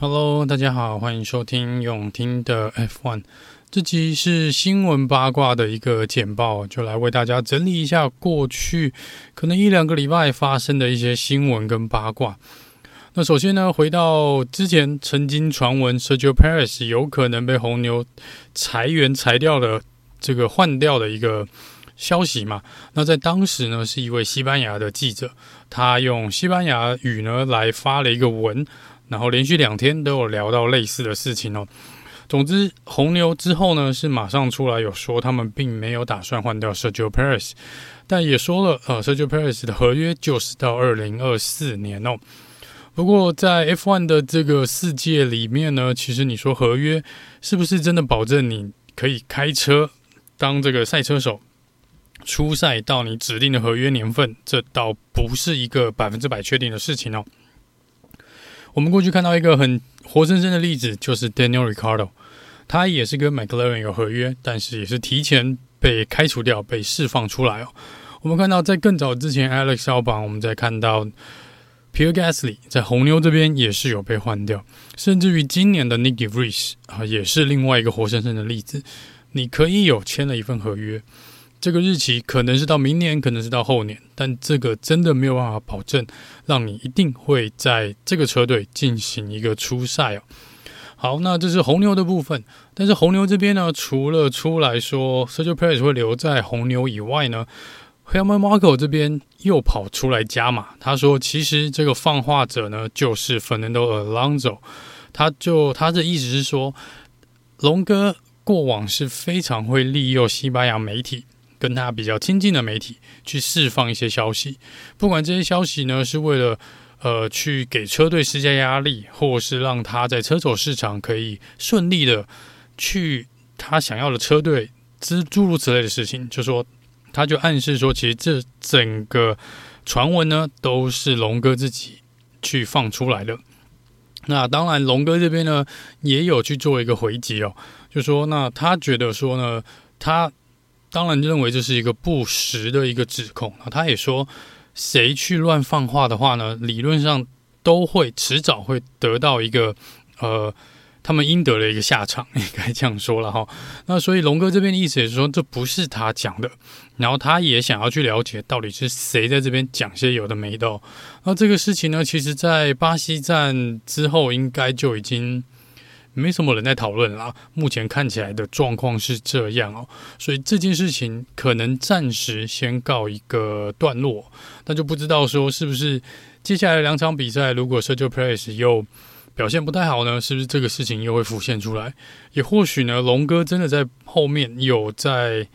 Hello，大家好，欢迎收听永听的 F1。这集是新闻八卦的一个简报，就来为大家整理一下过去可能一两个礼拜发生的一些新闻跟八卦。那首先呢，回到之前曾经传闻 Sergio Perez 有可能被红牛裁员裁掉的这个换掉的一个消息嘛。那在当时呢，是一位西班牙的记者，他用西班牙语呢来发了一个文，然后连续两天都有聊到类似的事情哦。总之，红牛之后呢，是马上出来有说他们并没有打算换掉 Sergio Perez，但也说了，呃，Sergio Perez 的合约就是到二零二四年哦。不过在 F1 的这个世界里面呢，其实你说合约是不是真的保证你可以开车当这个赛车手出赛到你指定的合约年份，这倒不是一个百分之百确定的事情哦。我们过去看到一个很活生生的例子，就是 Daniel r i c a r d o。他也是跟 McLaren 有合约，但是也是提前被开除掉、被释放出来哦。我们看到在更早之前，Alex Albon，我们在看到 Pierre Gasly 在红牛这边也是有被换掉，甚至于今年的 Nyck de Vries 啊，也是另外一个活生生的例子。你可以有签了一份合约，这个日期可能是到明年，可能是到后年，但这个真的没有办法保证让你一定会在这个车队进行一个出赛哦。好，那这是红牛的部分。但是红牛这边呢，除了出来说 Sergio Perez 会留在红牛以外呢，Helmut Marko 这边又跑出来加码。他说，其实这个放话者呢，就是 Fernando Alonso。他就他的意思是说，龙哥过往是非常会利用西班牙媒体跟他比较亲近的媒体去释放一些消息，不管这些消息呢是为了。呃，去给车队施加压力，或是让他在车手市场可以顺利的去他想要的车队，之诸如此类的事情，就说他就暗示说，其实这整个传闻呢，都是龙哥自己去放出来的。那当然，龙哥这边呢也有去做一个回击哦，就说那他觉得说呢，他当然认为这是一个不实的一个指控啊，他也说。谁去乱放话的话呢？理论上都会迟早会得到一个呃，他们应得的一个下场，应该这样说了哈。那所以龙哥这边的意思也是说，这不是他讲的，然后他也想要去了解到底是谁在这边讲些有的没的。那这个事情呢，其实在巴西站之后应该就已经。没什么人在讨论啦，目前看起来的状况是这样哦，所以这件事情可能暂时先告一个段落，那就不知道说是不是接下来两场比赛，如果 Sergio Perez 又表现不太好呢，是不是这个事情又会浮现出来？也或许呢，龙哥真的在后面有在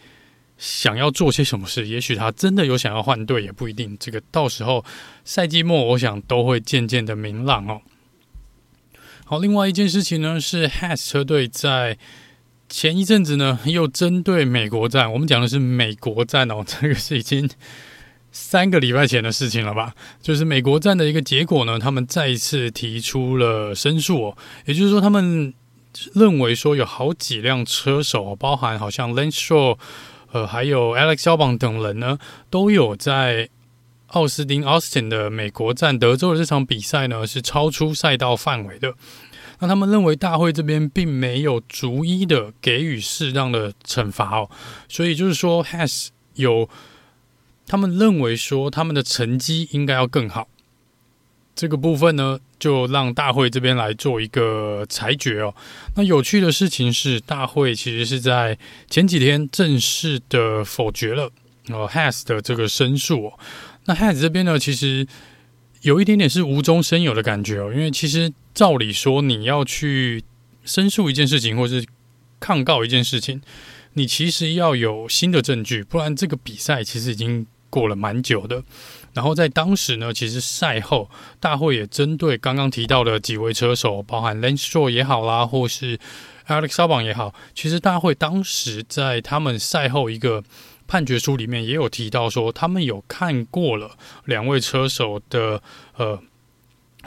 想要做些什么事，也许他真的有想要换队，也不一定。这个到时候赛季末，我想都会渐渐的明朗哦。好，另外一件事情呢，是，Has 车队在前一阵子呢，又针对美国站，我们讲的是美国站哦，这个是已经三个礼拜前的事情了吧？就是美国站的一个结果呢，他们再一次提出了申诉哦，也就是说，他们认为说有好几辆车手，包含好像 Lance Stroll，呃，还有 Alex Albon 等人呢，都有在。奥斯汀 （Austin） 的美国站德州的这场比赛呢，是超出赛道范围的。那他们认为大会这边并没有逐一的给予适当的惩罚哦，所以就是说，Has 有他们认为说他们的成绩应该要更好。这个部分呢，就让大会这边来做一个裁决哦。那有趣的事情是，大会其实是在前几天正式的否决了哦 Has 的这个申诉哦。那 Has 这边呢，其实有一点点是无中生有的感觉哦，因为其实照理说你要去申诉一件事情，或是抗告一件事情，你其实要有新的证据，不然这个比赛其实已经过了蛮久的。然后在当时呢，其实赛后大会也针对刚刚提到的几位车手，包含 Lance Stroll 也好啦，或是 Alex Albon 也好，其实大会当时在他们赛后一个判决书里面也有提到说，他们有看过了两位车手的呃。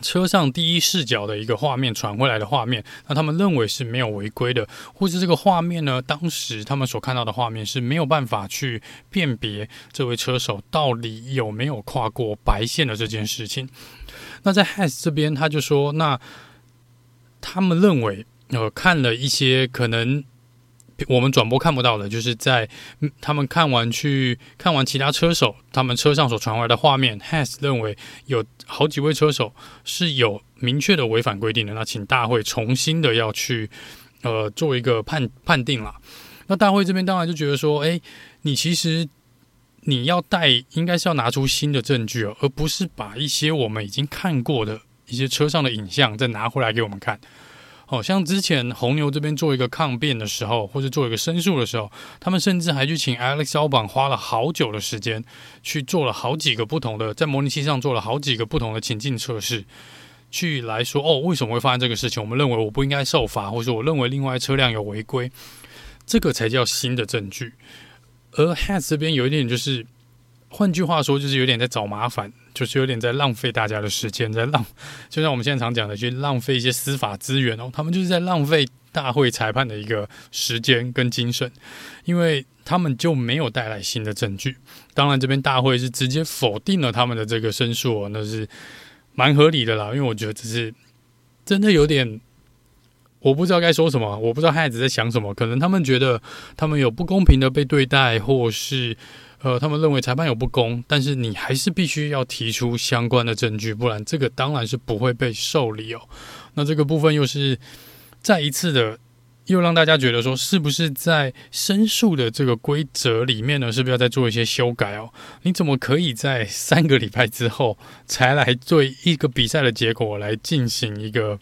车上第一视角的一个画面传回来的画面，那他们认为是没有违规的，或是这个画面呢，当时他们所看到的画面是没有办法去辨别这位车手到底有没有跨过白线的这件事情。那在 Has 这边，他就说，那他们认为，呃，看了一些可能。我们转播看不到的，就是在他们看完去看完其他车手他们车上所传回来的画面，Has 认为有好几位车手是有明确的违反规定的，那请大会重新的要去呃做一个判判定啦。那大会这边当然就觉得说，哎，你其实你要带应该是要拿出新的证据哦，而不是把一些我们已经看过的一些车上的影像再拿回来给我们看。好、哦、像之前红牛这边做一个抗辩的时候，或者做一个申诉的时候，他们甚至还去请 Alex Albon 花了好久的时间，去做了好几个不同的，在模拟器上做了好几个不同的情境测试，去来说哦，为什么会发生这个事情？我们认为我不应该受罚，或者我认为另外车辆有违规，这个才叫新的证据。而 Haas 这边有一点就是，换句话说，就是有点在找麻烦。就是有点在浪费大家的时间，在浪，就像我们现在常讲的，去浪费一些司法资源哦。他们就是在浪费大会裁判的一个时间跟精神，因为他们就没有带来新的证据。当然，这边大会是直接否定了他们的这个申诉哦，那是蛮合理的啦。因为我觉得这是真的有点，我不知道该说什么，我不知道孩子在想什么。可能他们觉得他们有不公平的被对待，或是。呃，他们认为裁判有不公，但是你还是必须要提出相关的证据，不然这个当然是不会被受理哦。那这个部分又是再一次的，又让大家觉得说，是不是在申诉的这个规则里面呢？是不是要再做一些修改哦？你怎么可以在三个礼拜之后才来对一个比赛的结果来进行一个？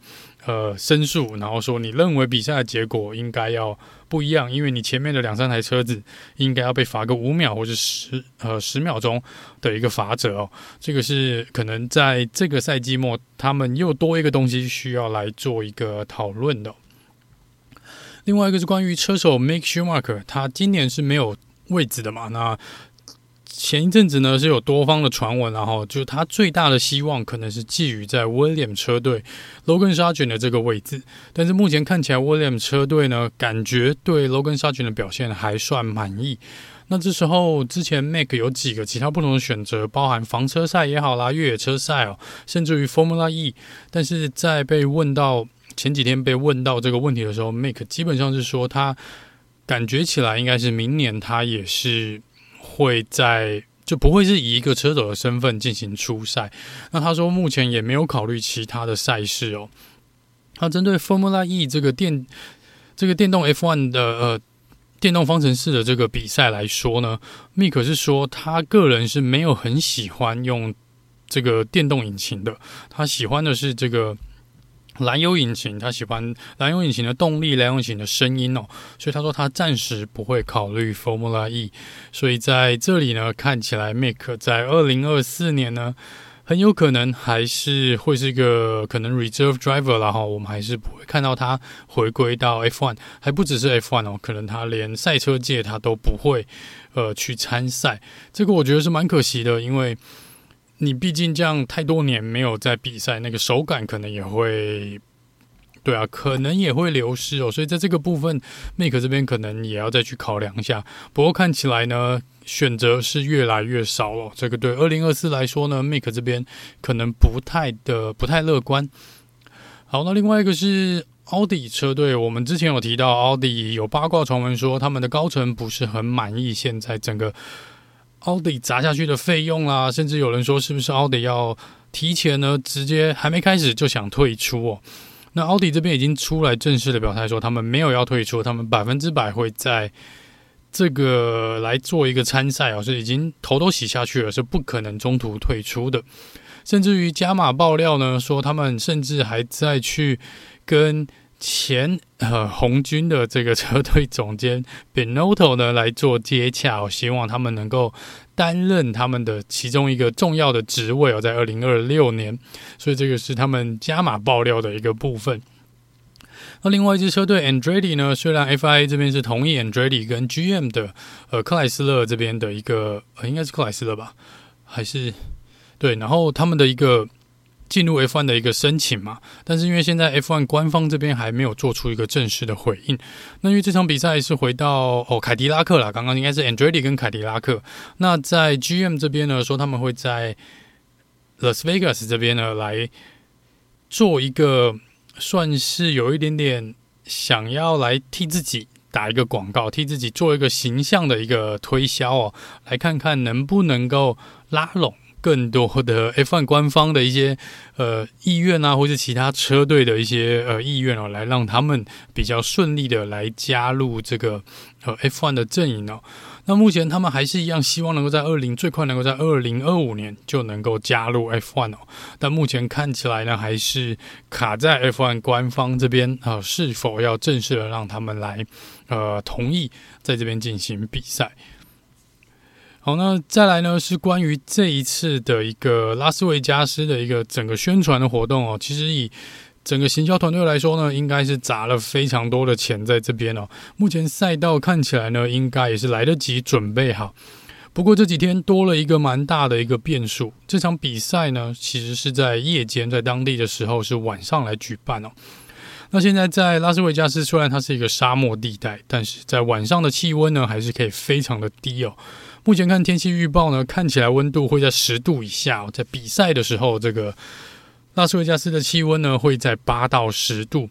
呃，申诉，然后说你认为比赛的结果应该要不一样，因为你前面的两三台车子应该要被罚个五秒或者十呃十秒钟的一个罚则哦。这个是可能在这个赛季末，他们又多一个东西需要来做一个讨论的。另外一个是关于车手 Make Schumacher，他今年是没有位置的嘛？那前一阵子呢，是有多方的传闻，然后就他最大的希望可能是寄予在 William 车队 Logan Sargent 的这个位置，但是目前看起来 William 车队呢，感觉对 Logan Sargent 的表现还算满意。那这时候之前 Mick 有几个其他不同的选择，包含房车赛也好啦，越野车赛哦，甚至于 Formula E，但是在被问到前几天被问到这个问题的时候，Mick 基本上是说他感觉起来应该是明年他也是。会在就不会是以一个车手的身份进行出赛。那他说目前也没有考虑其他的赛事哦。他针对 Formula E 这个电这个电动 F1 的呃电动方程式的这个比赛来说呢，Mick 是说他个人是没有很喜欢用这个电动引擎的，他喜欢的是这个。燃油引擎，他喜欢燃油引擎的动力，燃油引擎的声音哦，所以他说他暂时不会考虑 Formula E。所以在这里呢，看起来 Mick 在二零二四年呢，很有可能还是会是一个可能 Reserve Driver 啦哈，我们还是不会看到他回归到 F1，还不只是 F1 哦，可能他连赛车界他都不会呃去参赛，这个我觉得是蛮可惜的，因为。你毕竟这样太多年没有在比赛，那个手感可能也会，对啊，可能也会流失哦。所以在这个部分，Mick 这边可能也要再去考量一下。不过看起来呢，选择是越来越少了。这个对二零二四来说呢，Mick 这边可能不太的不太乐观。好，那另外一个是奥迪车队，我们之前有提到，奥迪有八卦传闻说他们的高层不是很满意现在整个。奥迪砸下去的费用啦，甚至有人说是不是奥迪要提前呢？直接还没开始就想退出哦。那奥迪这边已经出来正式的表态说，他们没有要退出，他们百分之百会在这个来做一个参赛哦，是已经头都洗下去了，是不可能中途退出的。甚至于加码爆料呢，说他们甚至还在去跟。前呃红军的这个车队总监 Benotto 呢来做接洽，哦希望他们能够担任他们的其中一个重要的职位哦，在二零二六年，所以这个是他们加码爆料的一个部分。那另外一支车队 Andretti 呢，虽然 FIA 这边是同意 Andretti 跟 GM 的呃克莱斯勒这边的一个，呃、应该是克莱斯勒吧，还是对，然后他们的一个。进入 F1 的一个申请嘛，但是因为现在 F1 官方这边还没有做出一个正式的回应。那因为这场比赛是回到哦凯迪拉克啦，刚刚应该是 Andretti 跟凯迪拉克。那在 GM 这边呢，说他们会在 Las Vegas 这边呢来做一个算是有一点点想要来替自己打一个广告，替自己做一个形象的一个推销哦，来看看能不能够拉拢。更多的 F1 官方的一些呃意愿啊，或是其他车队的一些呃意愿哦，来让他们比较顺利的来加入这个呃 F1 的阵营哦。那目前他们还是一样，希望能够在二零最快能够在二零二五年就能够加入 F1 哦。但目前看起来呢，还是卡在 F1 官方这边啊，呃，是否要正式的让他们来呃同意在这边进行比赛？好，那再来呢，是关于这一次的一个拉斯维加斯的一个整个宣传的活动哦。其实以整个行销团队来说呢，应该是砸了非常多的钱在这边哦。目前赛道看起来呢，应该也是来得及准备好。不过这几天多了一个蛮大的一个变数，这场比赛呢，其实是在夜间，在当地的时候是晚上来举办哦。那现在在拉斯维加斯，虽然它是一个沙漠地带，但是在晚上的气温呢，还是可以非常的低哦。目前看天气预报呢，看起来温度会在十度以下。哦在比赛的时候，这个拉斯维加斯的气温呢会在八到十度，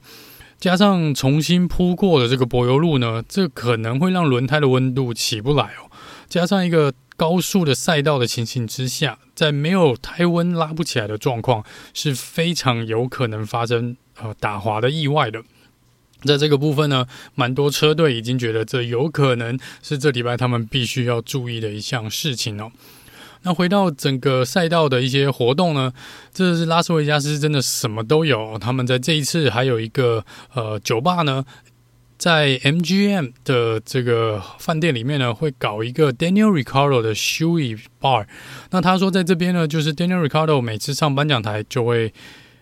加上重新铺过的这个柏油路呢，这可能会让轮胎的温度起不来哦。加上一个高速的赛道的情形之下，在没有胎温拉不起来的状况，是非常有可能发生呃打滑的意外的。在这个部分呢，蛮多车队已经觉得这有可能是这礼拜他们必须要注意的一项事情哦。那回到整个赛道的一些活动呢，这是拉斯维加斯真的什么都有。他们在这一次还有一个呃酒吧呢，在 MGM 的这个饭店里面呢，会搞一个 Daniel Ricardo 的 Shoey Bar。那他说在这边呢，就是 Daniel Ricardo 每次上颁奖台就会。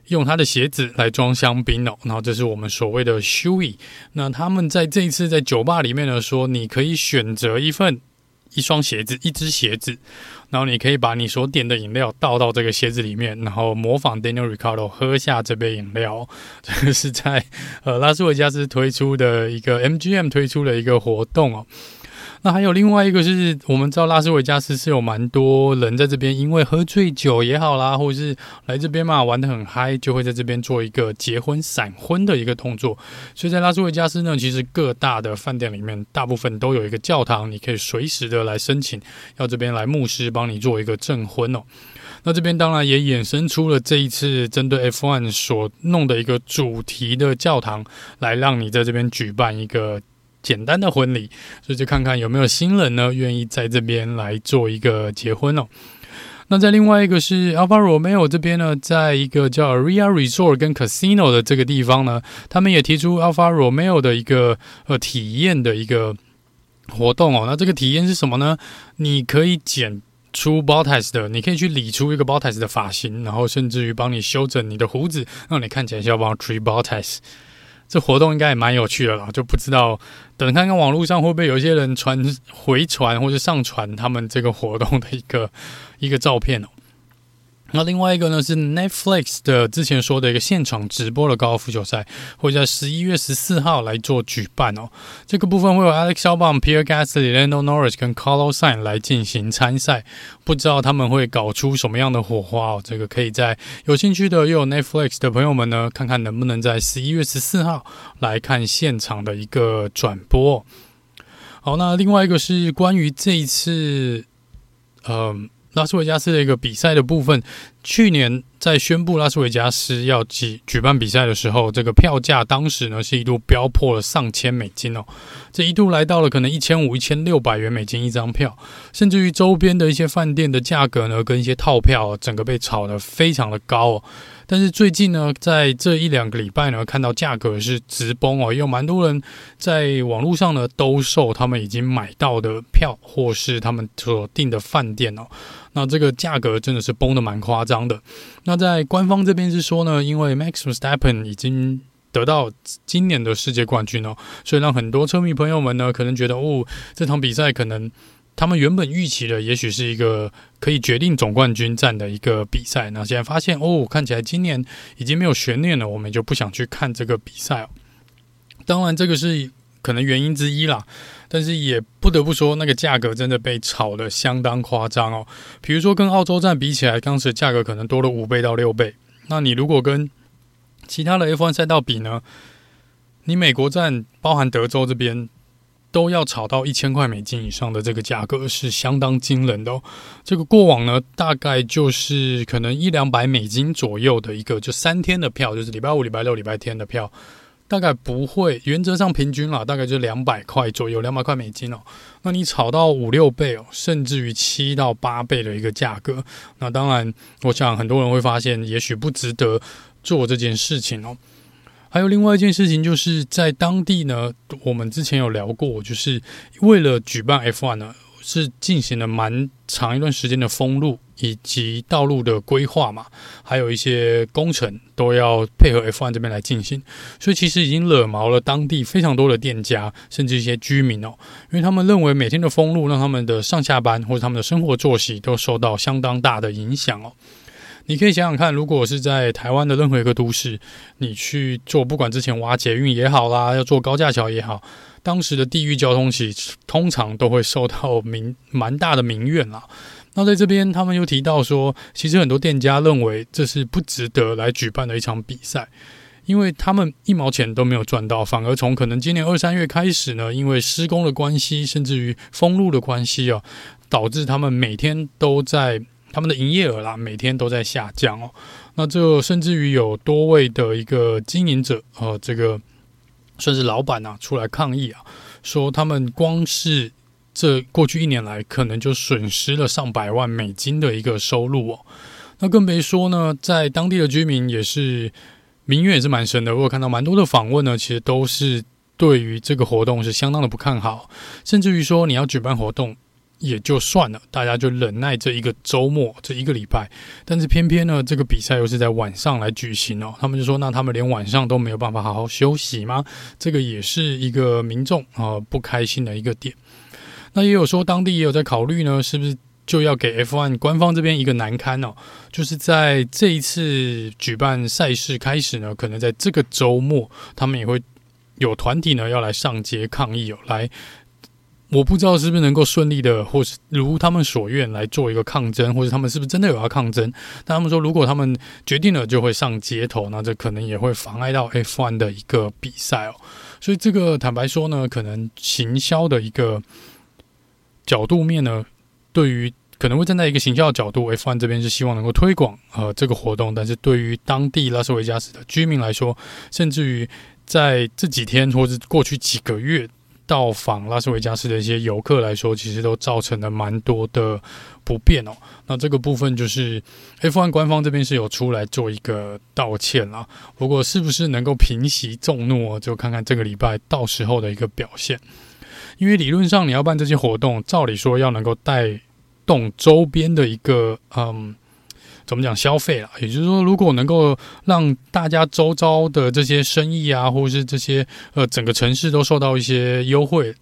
用他的鞋子来装香槟哦，然后这是我们所谓的 shoey。那他们在这一次在酒吧里面呢，说你可以选择一份一双鞋子，一只鞋子，然后你可以把你所点的饮料倒到这个鞋子里面，然后模仿 Daniel Ricardo 喝下这杯饮料。这个是在呃拉斯维加斯推出的一个 MGM 推出的一个活动哦。那还有另外一个是，我们知道拉斯维加斯是有蛮多人在这边，因为喝醉酒也好啦，或者是来这边嘛玩得很嗨，就会在这边做一个结婚闪婚的一个动作。所以在拉斯维加斯呢，其实各大的饭店里面，大部分都有一个教堂，你可以随时的来申请，要这边来牧师帮你做一个证婚哦。那这边当然也衍生出了这一次针对 F1 所弄的一个主题的教堂，来让你在这边举办一个。简单的婚礼，所以就看看有没有新人呢，愿意在这边来做一个结婚哦。那在另外一个是 Alfa Romeo 这边呢，在一个叫 Aria Resort 跟 Casino 的这个地方呢，他们也提出 Alfa Romeo 的一个呃体验的一个活动哦。那这个体验是什么呢？你可以剪出 Bottas 的，你可以去理出一个 Bottas 的发型，然后甚至于帮你修整你的胡子，让你看起来像 Valtteri Bottas。这活动应该也蛮有趣的啦，就不知道等看看网络上会不会有一些人传回传或者上传他们这个活动的一个一个照片哦。那另外一个呢是 Netflix 的之前说的一个现场直播的高尔夫球赛，会在十一月十四号来做举办哦。这个部分会有 Alex Albon、Pierre Gasly、Lando Norris 跟 Carlos Sain 来进行参赛，不知道他们会搞出什么样的火花哦。这个可以在有兴趣的又有 Netflix 的朋友们呢，看看能不能在十一月十四号来看现场的一个转播。好，那另外一个是关于这一次，嗯、呃。拉斯维加斯的一个比赛的部分，去年在宣布拉斯维加斯要举举办比赛的时候，这个票价当时呢是一度飙破了上千美金哦，这一度来到了可能一千五、一千六百元美金一张票，甚至于周边的一些饭店的价格呢，跟一些套票整个被炒得非常的高哦。但是最近呢，在这一两个礼拜呢，看到价格是直崩哦，也有蛮多人在网络上呢兜售他们已经买到的票，或是他们所订的饭店哦。那这个价格真的是崩得蛮夸张的。那在官方这边是说呢，因为 Max Verstappen 已经得到今年的世界冠军哦，所以让很多车迷朋友们呢，可能觉得哦，这场比赛可能。他们原本预期的，也许是一个可以决定总冠军战的一个比赛。那现在发现，哦，看起来今年已经没有悬念了，我们就不想去看这个比赛哦。当然，这个是可能原因之一啦，但是也不得不说，那个价格真的被炒得相当夸张哦。比如说，跟澳洲站比起来，当时价格可能多了五倍到六倍。那你如果跟其他的 F1 赛道比呢？你美国站，包含德州这边。都要炒到一千块美金以上的这个价格是相当惊人的哦。这个过往呢，大概就是可能一两百美金左右的一个，就三天的票，就是礼拜五、礼拜六、礼拜天的票，大概不会，原则上平均啦，大概就两百块左右，两百块美金哦。那你炒到五六倍哦，甚至于七到八倍的一个价格，那当然，我想很多人会发现，也许不值得做这件事情哦。还有另外一件事情，就是在当地呢，我们之前有聊过，就是为了举办 F1 呢，是进行了蛮长一段时间的封路以及道路的规划嘛，还有一些工程都要配合 F1 这边来进行，所以其实已经惹毛了当地非常多的店家，甚至一些居民哦，因为他们认为每天的封路让他们的上下班或者他们的生活作息都受到相当大的影响哦。你可以想想看，如果是在台湾的任何一个都市，你去做，不管之前挖捷运也好啦，要做高架桥也好，当时的地域交通其通常都会受到民蛮大的民怨啦。那在这边，他们又提到说，其实很多店家认为这是不值得来举办的一场比赛，因为他们一毛钱都没有赚到，反而从可能今年二三月开始呢，因为施工的关系，甚至于封路的关系啊，导致他们每天都在。他们的营业额啦，每天都在下降哦。那这甚至于有多位的一个经营者，呃，这个算是老板啊，出来抗议啊，说他们光是这过去一年来，可能就损失了上百万美金的一个收入哦。那更别说呢，在当地的居民也是民怨也是蛮深的。我有看到蛮多的访问呢，其实都是对于这个活动是相当的不看好，甚至于说你要举办活动。也就算了，大家就忍耐这一个周末，这一个礼拜。但是偏偏呢，这个比赛又是在晚上来举行哦。他们就说，那他们连晚上都没有办法好好休息吗？这个也是一个民众啊、呃、不开心的一个点。那也有说，当地也有在考虑呢，是不是就要给 F1 官方这边一个难堪哦？就是在这一次举办赛事开始呢，可能在这个周末，他们也会有团体呢要来上街抗议哦，来。我不知道是不是能够顺利的，或是如他们所愿来做一个抗争，或者他们是不是真的有要抗争？但他们说，如果他们决定了，就会上街头，那这可能也会妨碍到 F1 的一个比赛哦。所以这个坦白说呢，可能行销的一个角度面呢，对于可能会站在一个行销的角度，F1 这边是希望能够推广呃这个活动，但是对于当地拉斯维加斯的居民来说，甚至于在这几天或者过去几个月。到访拉斯维加斯的一些游客来说，其实都造成了蛮多的不便哦。那这个部分就是 F1 官方这边是有出来做一个道歉啦。不过是不是能够平息众怒，就看看这个礼拜到时候的一个表现。因为理论上你要办这些活动，照理说要能够带动周边的一个嗯。怎么讲消费了？也就是说，如果能够让大家周遭的这些生意啊，或者是这些呃整个城市都受到一些优惠，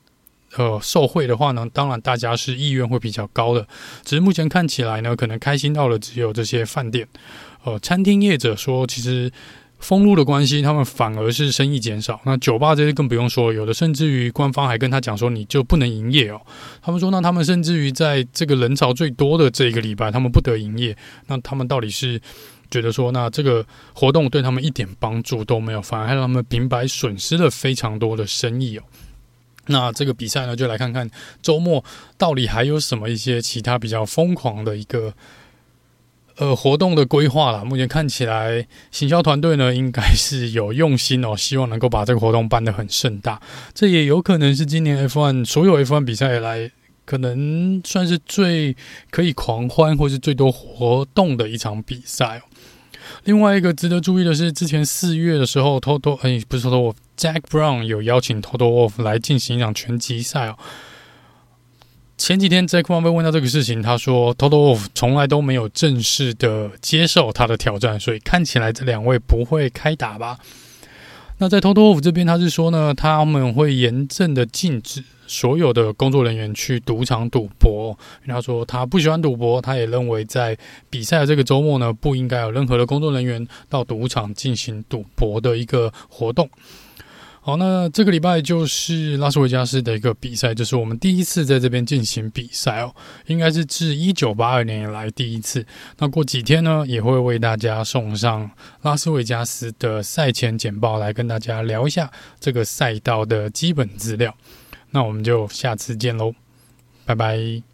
呃受惠的话呢，当然大家是意愿会比较高的。只是目前看起来呢，可能开心到了只有这些饭店，呃，餐厅业者说其实。封路的关系，他们反而是生意减少。那酒吧这些更不用说，有的甚至于官方还跟他讲说，你就不能营业哦。他们说，那他们甚至于在这个人潮最多的这一个礼拜，他们不得营业。那他们到底是觉得说，那这个活动对他们一点帮助都没有，反而还让他们平白损失了非常多的生意哦。那这个比赛呢，就来看看周末到底还有什么一些其他比较疯狂的一个。呃，活动的规划啦，目前看起来行销团队呢应该是有用心哦，希望能够把这个活动办得很盛大。这也有可能是今年 F1 所有 F1 比赛以来，可能算是最可以狂欢或是最多活动的一场比赛哦。另外一个值得注意的是，之前四月的时候，Toto 哎，不是 TOTO）Jack Brown 有邀请 Toto Wolff 来进行一场拳击赛哦。前几天 Jack Brown 被问到这个事情，他说 Toto Wolff 从来都没有正式的接受他的挑战，所以看起来这两位不会开打吧？那在 Toto Wolff 这边，他是说呢，他们会严正的禁止所有的工作人员去赌场赌博。他说他不喜欢赌博，他也认为在比赛的这个周末呢，不应该有任何的工作人员到赌场进行赌博的一个活动。好，那这个礼拜就是拉斯维加斯的一个比赛，就是我们第一次在这边进行比赛哦，应该是自一九八二年以来第一次。那过几天呢，也会为大家送上拉斯维加斯的赛前简报，来跟大家聊一下这个赛道的基本资料。那我们就下次见喽，拜拜。